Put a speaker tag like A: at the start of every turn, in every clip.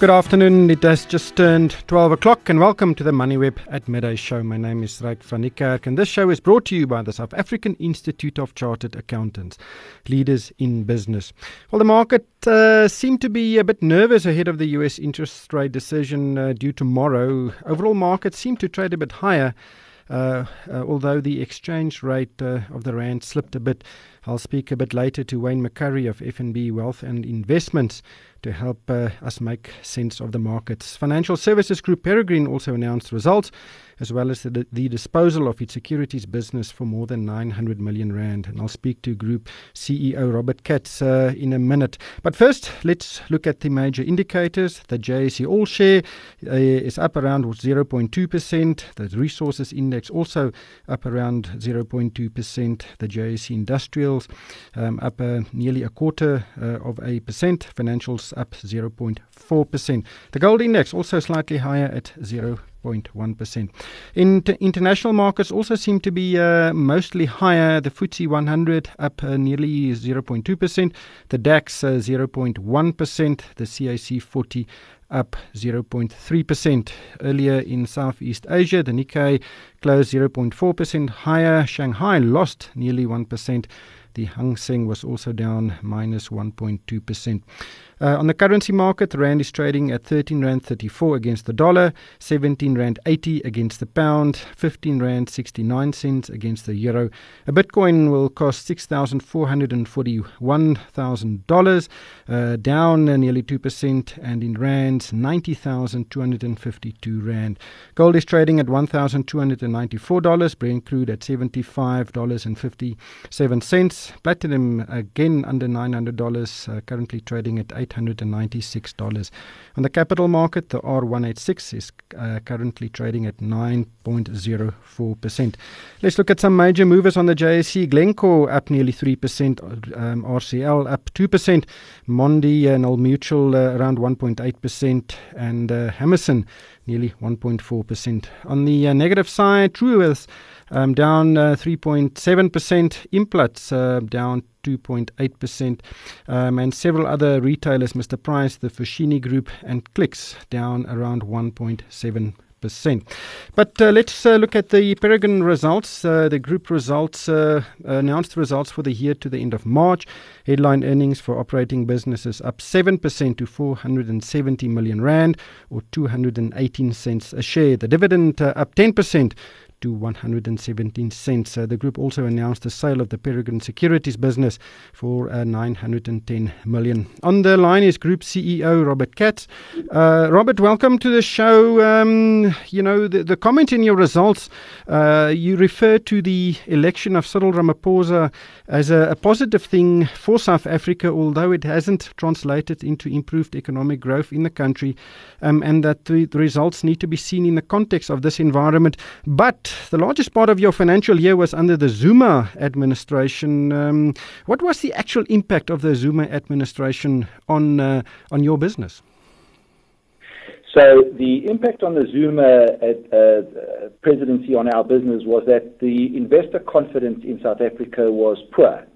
A: Good afternoon. It has just turned 12 o'clock, and welcome to the MoneyWeb at Midday Show. My name is Ryk van Niekerk, and this show is brought to you by the South African Institute of Chartered Accountants, leaders in business. Well, the market uh, seemed to be a bit nervous ahead of the US interest rate decision uh, due tomorrow. Overall, markets seem to trade a bit higher. Uh, uh, although the exchange rate uh, of the rand slipped a bit. I'll speak a bit later to Wayne McCurrie of FNB Wealth and Investments to help uh, us make sense of the markets. Financial Services Group Peregrine also announced results as well as the, the disposal of its securities business for more than 900 million rand. And I'll speak to Group CEO Robert Katz uh, in a minute. But first, let's look at the major indicators. The JSE All Share uh, is up around 0.2%. The Resources Index also up around 0.2%. The JSE Industrials um, up uh, nearly a quarter uh, of a percent. Up 0.4%. The Gold Index also slightly higher at 0. 0.1%. In international markets also seem to be uh, mostly higher. The FTSE 100 up uh, nearly 0.2%, the DAX uh, 0.1%, the CAC 40 up 0.3%. Earlier in Southeast Asia, the Nikkei closed 0.4% higher. Shanghai lost nearly 1%. The Hang Seng was also down minus 1.2%. Uh, on the currency market, rand is trading at 13 rand 34 against the dollar, 17 rand 80 against the pound, 15 rand 69 cents against the euro. A Bitcoin will cost $6,441,000, uh, down nearly 2%, and in rands, 90,252 rand. Gold is trading at $1,294, Brent crude at $75.57. Platinum again under $900, uh, currently trading at 8 $896. On the capital market, the R186 is uh, currently trading at 9.04%. Let's look at some major movers on the JSE. Glencore up nearly 3%, um, RCL up 2%, Mondi and Old Mutual uh, around 1.8%, and uh, Hammerson nearly 1.4%. On the uh, negative side, Truworths um, down uh, 3.7%, Implats uh, down 2.8%, um, and several other retailers, Mr. Price, the Foschini Group, and Clicks down around 1.7%. But uh, let's uh, look at the Peregrine results. Uh, the group results uh, announced results for the year to the end of March. Headline earnings for operating businesses up 7% to 470 million rand or 218 cents a share. The dividend uh, up 10% to 117 cents. Uh, the group also announced the sale of the Peregrine Securities business for uh, 910 million. On the line is Group CEO Robert Katz. Uh, Robert, welcome to the show. Um, you know, the, the, comment in your results, you refer to the election of Cyril Ramaphosa as a, a, positive thing for South Africa, although it hasn't translated into improved economic growth in the country, um, and that the, the results need to be seen in the context of this environment. But the largest part of your financial year was under the Zuma administration. Um, what was the actual impact of the Zuma administration on uh, on your business?
B: So the impact on the Zuma uh, uh, presidency on our business was that the investor confidence in South Africa was poor.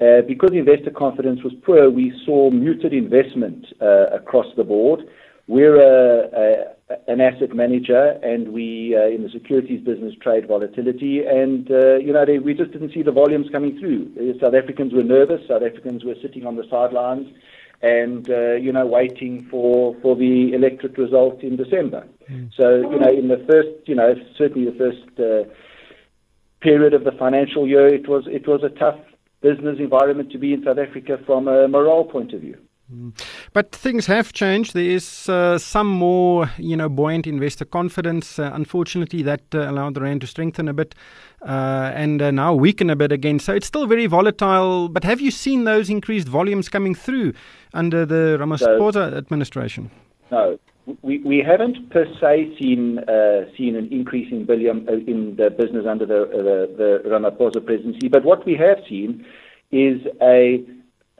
B: Uh, because investor confidence was poor, we saw muted investment uh, across the board. We're a, a an asset manager, and we uh, in the securities business trade volatility, and uh, you know they, we just didn't see the volumes coming through. Uh, South Africans were nervous. South Africans were sitting on the sidelines, and uh, you know waiting for for the electorate result in December. Mm. So you know in the first you know certainly the first uh, period of the financial year, it was it was a tough business environment to be in South Africa from a morale point of view.
A: Mm. But things have changed. There is uh, some more, you know, buoyant investor confidence. Uh, unfortunately, that uh, allowed the rand to strengthen a bit uh, and uh, now weaken a bit again. So it's still very volatile. But have you seen those increased volumes coming through under the Ramaphosa administration?
B: No, we, we haven't per se seen uh, seen an increase in billion in the business under the, the the Ramaphosa presidency. But what we have seen is a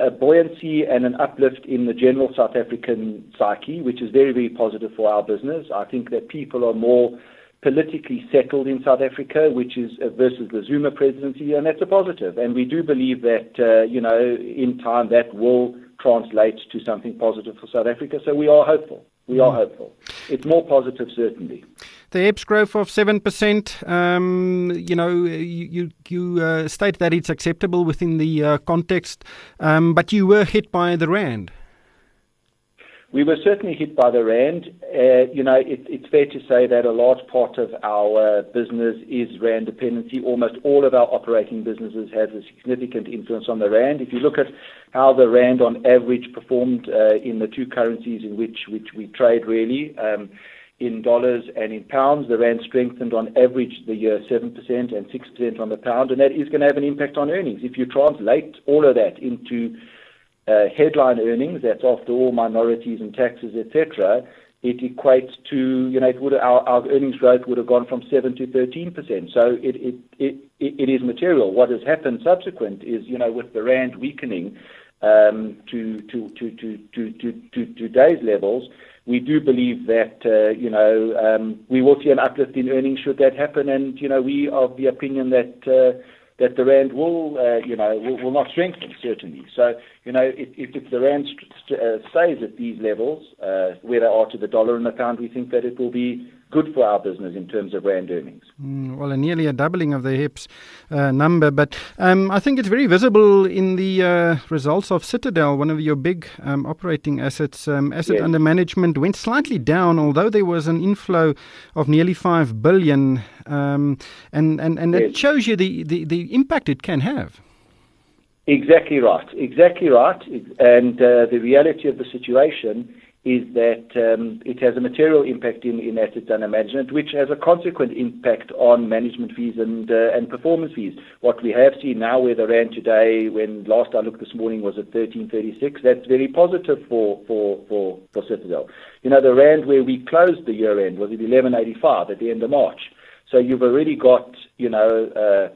B: a buoyancy and an uplift in the general South African psyche, which is very, very positive for our business. I think that people are more politically settled in South Africa, which is uh, versus the Zuma presidency, and that's a positive. And we do believe that, uh, you know, in time that will translate to something positive for South Africa. So we are hopeful. We are hmm. hopeful. It's more positive, certainly.
A: The EPS growth of 7%, um, you know, you, you uh, state that it's acceptable within the uh, context, um, but you were hit by the RAND.
B: We were certainly hit by the rand. Uh, you know, it, it's fair to say that a large part of our business is rand dependency. Almost all of our operating businesses have a significant influence on the rand. If you look at how the rand on average performed uh, in the two currencies in which, which we trade really, um, in dollars and in pounds, the rand strengthened on average the year 7% and 6% on the pound, and that is going to have an impact on earnings. If you translate all of that into uh, headline earnings, that's after all minorities and taxes, etc., it equates to, you know, it would, our, our earnings growth would have gone from 7 to 13%. So it, it, it, it is material. What has happened subsequent is, you know, with the rand weakening um, to, to, to, to, to, to, to today's levels, we do believe that, uh, you know, um, we will see an uplift in earnings should that happen. And, you know, we are of the opinion that uh, that the rand will, uh, you know, will, not strengthen certainly. So, you know, if, the rand st- stays at these levels, where they are to the dollar and the pound, we think that it will be good for our business in terms of rand earnings.
A: Mm, well, nearly a doubling of the HEPS uh, number, but um, I think it's very visible in the uh, results of Citadel, one of your big um, operating assets. Um, asset yes. under management went slightly down, although there was an inflow of nearly five billion, um, and and and yes. it shows you the, the, the impact it can have.
B: Exactly right. Exactly right. And uh, the reality of the situation is that um, it has a material impact in, in assets under management, which has a consequent impact on management fees and uh, and performance fees. What we have seen now, where the rand today, when last I looked this morning, was at 13.36, that's very positive for for for for Citadel. You know, the rand where we closed the year end was at 11.85 at the end of March. So you've already got you know. Uh,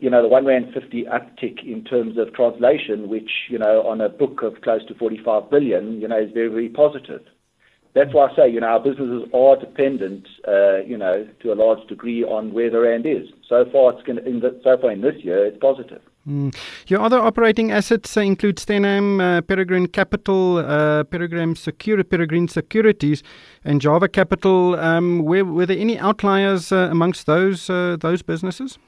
B: you know, the one rand fifty uptick in terms of translation, which you know, on a book of close to forty five billion, you know, is very very positive. That's why I say, you know, our businesses are dependent, uh, you know, to a large degree on where the rand is. So far, it's going in the, so far in this year, it's positive.
A: Mm. Your other operating assets uh, include Stenham, uh, Peregrine Capital, uh, Peregrine, Secur- Peregrine Securities, and Java Capital. Um, were, were there any outliers uh, amongst those uh, those businesses?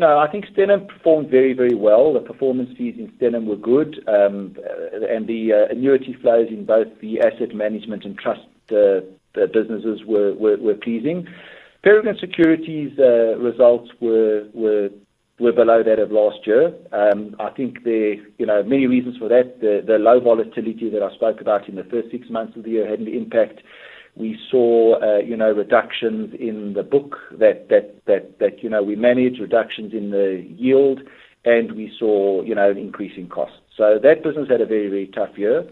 B: No, I think Stenham performed very, very well. The performance fees in Stenham were good, um, and the uh, annuity flows in both the asset management and trust uh, businesses were, were, were, pleasing. Peregrine Securities uh, results were, were were below that of last year. Um, I think there, you know, many reasons for that. The, the low volatility that I spoke about in the first six months of the year had an impact we saw, uh, you know, reductions in the book that that that that you know we managed, reductions in the yield, and we saw, you know, an increase in costs. So that business had a very, very tough year.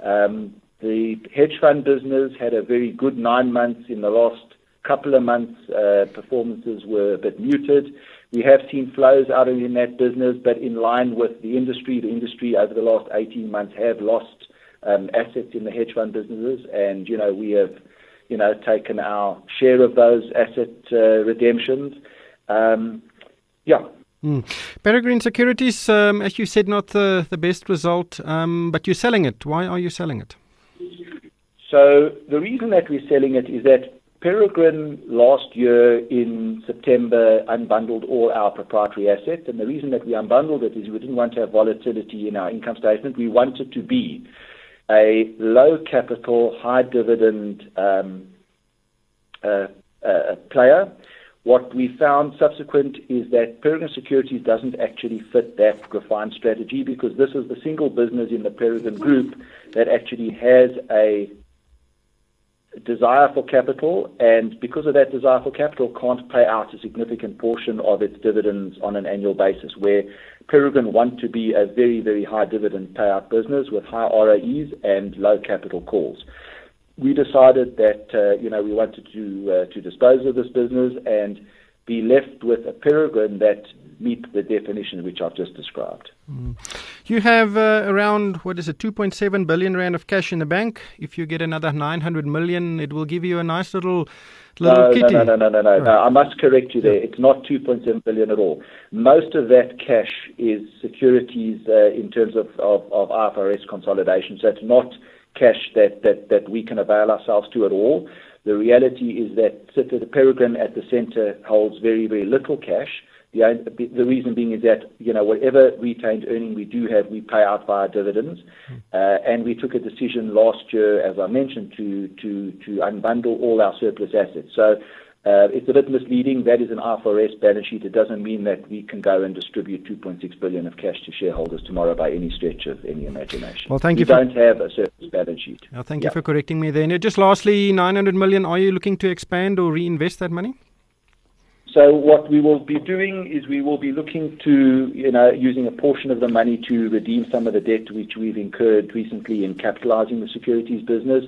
B: Um, the hedge fund business had a very good nine months. In the last couple of months, uh, performances were a bit muted. We have seen flows out of in that business, but in line with the industry, the industry over the last 18 months have lost assets in the hedge fund businesses, and you know we have you know taken our share of those asset uh, redemptions. Um, yeah.
A: Mm. Peregrine Securities, um, as you said, not the, the best result, um, but you're selling it. Why are you selling it?
B: So the reason that we're selling it is that Peregrine last year in September unbundled all our proprietary assets, and the reason that we unbundled it is we didn't want to have volatility in our income statement. We wanted to be a low capital, high dividend um, uh, uh, player. What we found subsequent is that Peregrine Securities doesn't actually fit that refined strategy because this is the single business in the Peregrine Group that actually has a desire for capital, and because of that desire for capital, can't pay out a significant portion of its dividends on an annual basis, where Peregrine want to be a very, very high dividend payout business with high ROEs and low capital calls. We decided that, uh, you know, we wanted to, uh, to dispose of this business and be left with a Peregrine that meet the definition which I've just described.
A: Mm. You have uh, around, what is it, 2.7 billion rand of cash in the bank. If you get another 900 million, it will give you a nice little little
B: no, no, no, no, no, no, no, no. I must correct you there. It's not 2.7 billion at all. Most of that cash is securities uh, in terms of, of, of IFRS consolidation. So it's not cash that, that, that we can avail ourselves to at all. The reality is that the Peregrine at the center holds very, very little cash. The, the reason being is that, you know, whatever retained earning we do have, we pay out via dividends. Uh, and we took a decision last year, as I mentioned, to, to, to unbundle all our surplus assets. So uh, it's a bit misleading. That is an IFRS balance sheet. It doesn't mean that we can go and distribute 2.6 billion of cash to shareholders tomorrow by any stretch of any imagination.
A: Well, thank
B: we
A: you.
B: We don't have a surplus balance sheet.
A: Thank you for correcting me there. Just lastly, 900 million. Are you looking to expand or reinvest that money?
B: So what we will be doing is we will be looking to, you know, using a portion of the money to redeem some of the debt which we've incurred recently in capitalizing the securities business.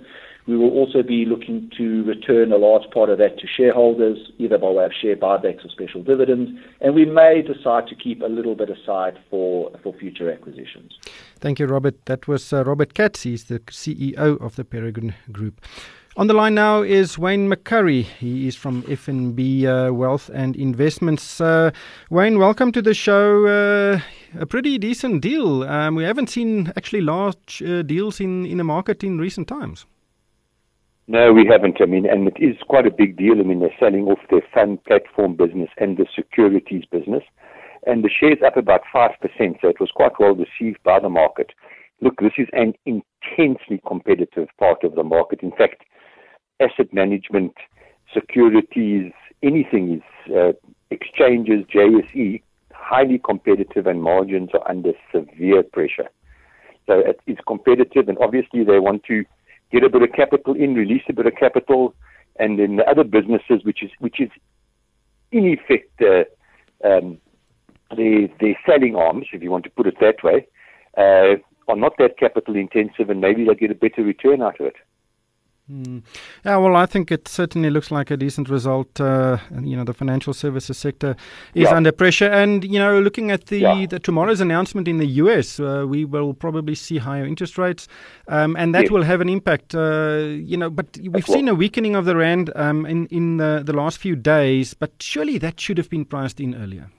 B: We will also be looking to return a large part of that to shareholders, either by way of share buybacks or special dividends, and we may decide to keep a little bit aside for, future acquisitions.
A: Thank you, Robert. That was uh, Robert Katz. He's the CEO of the Peregrine Group. On the line now is Wayne McCurrie. He is from FNB uh, Wealth and Investments. Uh, Wayne, welcome to the show. Uh, a pretty decent deal. Um, we haven't seen actually large uh, deals in, in the market in recent times.
C: No, we haven't. I mean, and it is quite a big deal. I mean, they're selling off their fund platform business and the securities business. And the share's up about 5%, so it was quite well received by the market. Look, this is an intensely competitive part of the market. In fact, asset management, securities, anything is uh, exchanges, JSE, highly competitive and margins are under severe pressure. So it is competitive and obviously they want to get a bit of capital in, release a bit of capital, and then the other businesses, which is which is in effect uh, um, the the selling arms, if you want to put it that way, uh, are not that capital intensive, and maybe they'll get a better return out of it.
A: Mm. Yeah, well, I think it certainly looks like a decent result. Uh, you know, the financial services sector is yeah. under pressure, and you know, looking at the, yeah. the tomorrow's announcement in the U.S., uh, we will probably see higher interest rates, um, and that yes. will have an impact. Uh, you know, but we've seen a weakening of the rand um, in in the, the last few days, but surely that should have been priced in earlier.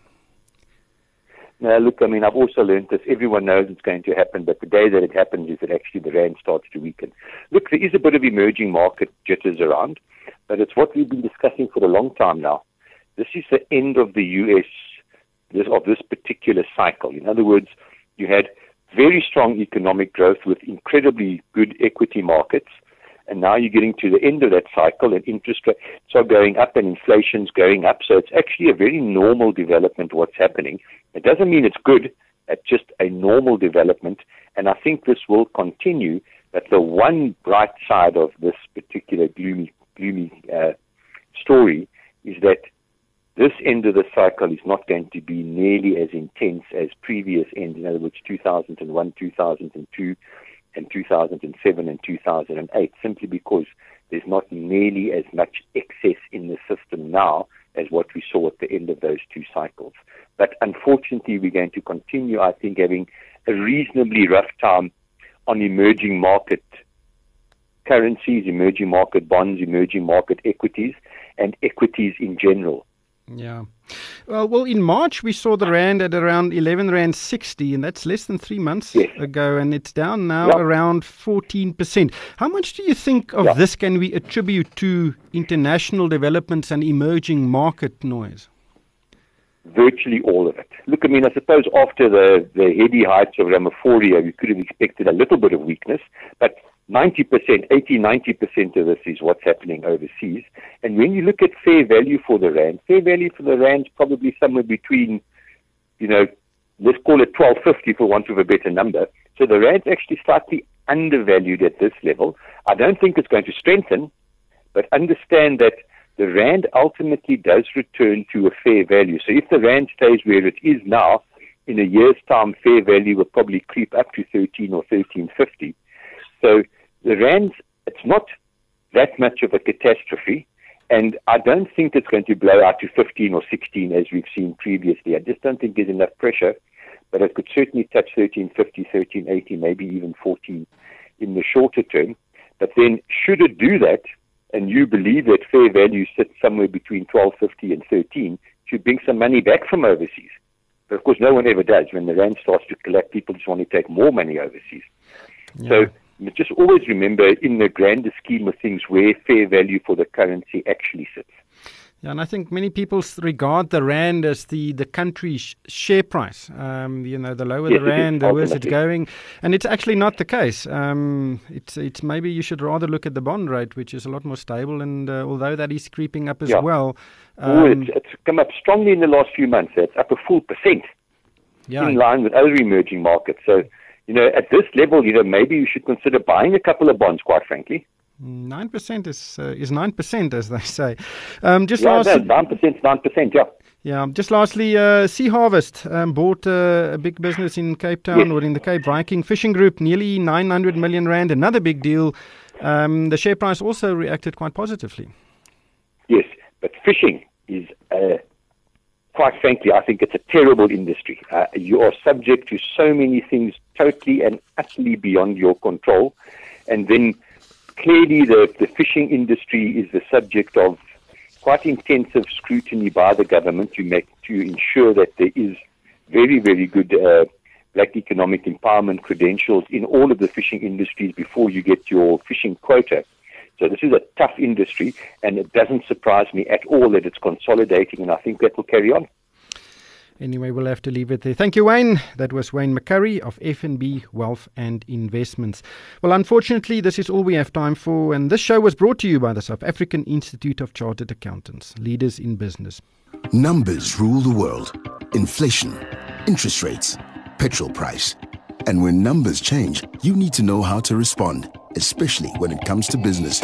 C: Now, look, I mean, I've also learned this. Everyone knows it's going to happen, but the day that it happens is that actually the rand starts to weaken. Look, there is a bit of emerging market jitters around, but it's what we've been discussing for a long time now. This is the end of the U.S. This, of this particular cycle. In other words, you had very strong economic growth with incredibly good equity markets and now you're getting to the end of that cycle and interest rates are going up and inflation's going up. So it's actually a very normal development what's happening. It doesn't mean it's good. It's just a normal development. And I think this will continue. That the one bright side of this particular gloomy, gloomy uh, story is that this end of the cycle is not going to be nearly as intense as previous ends. In other words, 2001, 2002, and 2007 and 2008, simply because there's not nearly as much excess in the system now as what we saw at the end of those two cycles. But unfortunately, we're going to continue, I think, having a reasonably rough time on emerging market currencies, emerging market bonds, emerging market equities, and equities in general.
A: Yeah. Well, well, in March we saw the rand at around 11 rand 60, and that's less than three months yes. ago, and it's down now yep. around 14 percent. How much do you think of yep. this can we attribute to international developments and emerging market noise?
C: Virtually all of it. Look, I mean, I suppose after the, the heady heights of Ramaphoria, we could have expected a little bit of weakness, but 90%, 80, 90% of this is what's happening overseas. And when you look at fair value for the rand, fair value for the rand is probably somewhere between, you know, let's call it 1250 for want of a better number. So the rand's actually slightly undervalued at this level. I don't think it's going to strengthen, but understand that the rand ultimately does return to a fair value. So if the rand stays where it is now, in a year's time, fair value will probably creep up to 13 or 1350. So the rands, it's not that much of a catastrophe. And I don't think it's going to blow out to 15 or 16 as we've seen previously. I just don't think there's enough pressure, but it could certainly touch 1350, 1380, maybe even 14 in the shorter term. But then, should it do that, and you believe that fair value sits somewhere between 1250 and 13, should bring some money back from overseas. But of course, no one ever does. When the rand starts to collect, people just want to take more money overseas. Yeah. So just always remember, in the grander scheme of things, where fair value for the currency actually sits.
A: Yeah, and I think many people regard the rand as the the country's share price. Um, you know, the lower yes, the rand, the worse it's going, and it's actually not the case. Um, it's it's maybe you should rather look at the bond rate, which is a lot more stable, and uh, although that is creeping up as yeah. well.
C: Um, oh, it's, it's come up strongly in the last few months. It's up a full percent, yeah. in line with other emerging markets. So, you know, at this level, you know, maybe you should consider buying a couple of bonds. Quite frankly.
A: Nine percent is uh, is nine percent, as they say. Um,
C: just yeah, last nine percent, nine percent, yeah.
A: Yeah. Just lastly, uh, Sea Harvest um, bought uh, a big business in Cape Town yes. or in the Cape Viking Fishing Group, nearly 900 million rand. Another big deal. Um, the share price also reacted quite positively.
C: Yes, but fishing is, uh, quite frankly, I think it's a terrible industry. Uh, you are subject to so many things totally and utterly beyond your control, and then clearly the, the fishing industry is the subject of quite intensive scrutiny by the government to make to ensure that there is very, very good uh, black economic empowerment credentials in all of the fishing industries before you get your fishing quota. So this is a tough industry, and it doesn't surprise me at all that it's consolidating, and I think that will carry on.
A: Anyway, we'll have to leave it there. Thank you, Wayne. That was Wayne McCurrie of FNB Wealth and Investments. Well, unfortunately, this is all we have time for, and this show was brought to you by the South African Institute of Chartered Accountants, leaders in business.
D: Numbers rule the world. Inflation, interest rates, petrol price. And when numbers change, you need to know how to respond, especially when it comes to business.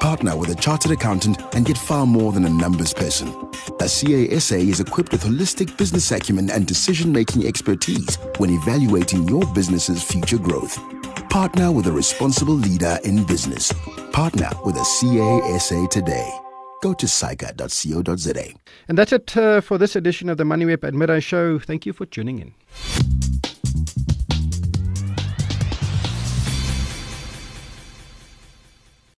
D: Partner with a chartered accountant and get far more than a numbers person. A CASA is equipped with holistic business acumen and decision making expertise when evaluating your business's future growth. Partner with a responsible leader in business. Partner with a CASA today. Go to saica.co.za.
A: And that's it uh, for this edition of the MoneyWeb at Midday Show. Thank you for tuning in.